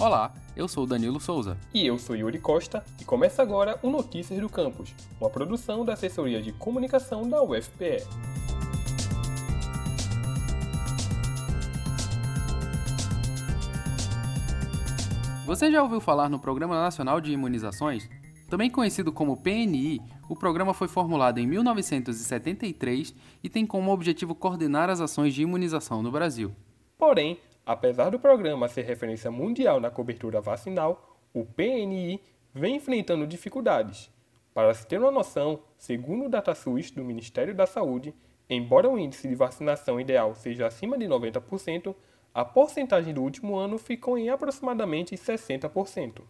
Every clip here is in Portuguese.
Olá, eu sou Danilo Souza. E eu sou Yuri Costa e começa agora o Notícias do Campus, uma produção da Assessoria de Comunicação da UFPE. Você já ouviu falar no Programa Nacional de Imunizações? Também conhecido como PNI, o programa foi formulado em 1973 e tem como objetivo coordenar as ações de imunização no Brasil. Porém, Apesar do programa ser referência mundial na cobertura vacinal, o PNI vem enfrentando dificuldades. Para se ter uma noção, segundo o DataSUS do Ministério da Saúde, embora o índice de vacinação ideal seja acima de 90%, a porcentagem do último ano ficou em aproximadamente 60%.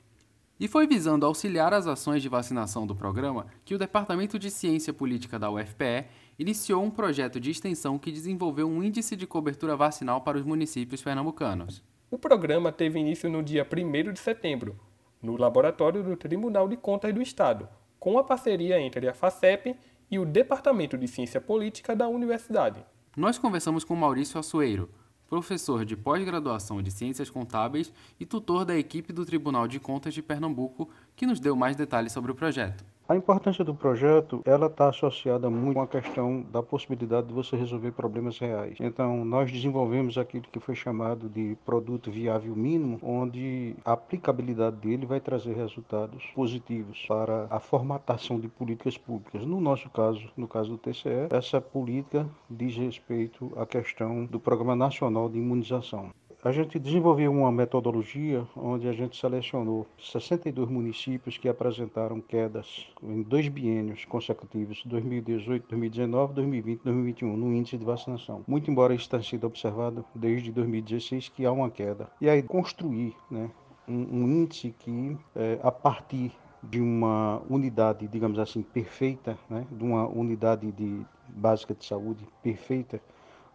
E foi visando auxiliar as ações de vacinação do programa que o Departamento de Ciência Política da UFPE iniciou um projeto de extensão que desenvolveu um índice de cobertura vacinal para os municípios pernambucanos. O programa teve início no dia 1 de setembro, no laboratório do Tribunal de Contas do Estado, com a parceria entre a FACEP e o Departamento de Ciência Política da Universidade. Nós conversamos com Maurício Assueiro, professor de pós-graduação de Ciências Contábeis e tutor da equipe do Tribunal de Contas de Pernambuco, que nos deu mais detalhes sobre o projeto. A importância do projeto, ela está associada muito com a questão da possibilidade de você resolver problemas reais. Então, nós desenvolvemos aquilo que foi chamado de produto viável mínimo, onde a aplicabilidade dele vai trazer resultados positivos para a formatação de políticas públicas. No nosso caso, no caso do TCE, essa política diz respeito à questão do Programa Nacional de Imunização a gente desenvolveu uma metodologia onde a gente selecionou 62 municípios que apresentaram quedas em dois biênios consecutivos, 2018, 2019, 2020, 2021, no índice de vacinação. Muito embora isso tenha sido observado desde 2016 que há uma queda. E aí construir né, um, um índice que, é, a partir de uma unidade, digamos assim, perfeita, né, de uma unidade de básica de saúde perfeita,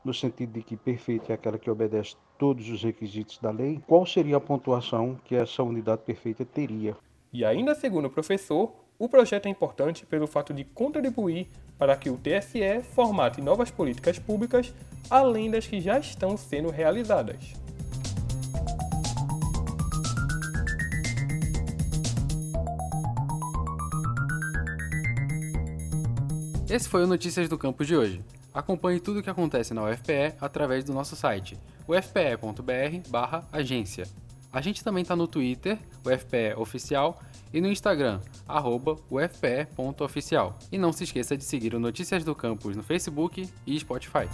no sentido de que perfeita é aquela que obedece todos os requisitos da lei, qual seria a pontuação que essa unidade perfeita teria? E ainda segundo o professor, o projeto é importante pelo fato de contribuir para que o TSE formate novas políticas públicas além das que já estão sendo realizadas. Esse foi o Notícias do Campus de hoje. Acompanhe tudo o que acontece na UFPE através do nosso site, ufpe.br/agência. A gente também está no Twitter, UFPE Oficial, e no Instagram, ufpe.oficial. E não se esqueça de seguir o Notícias do Campus no Facebook e Spotify.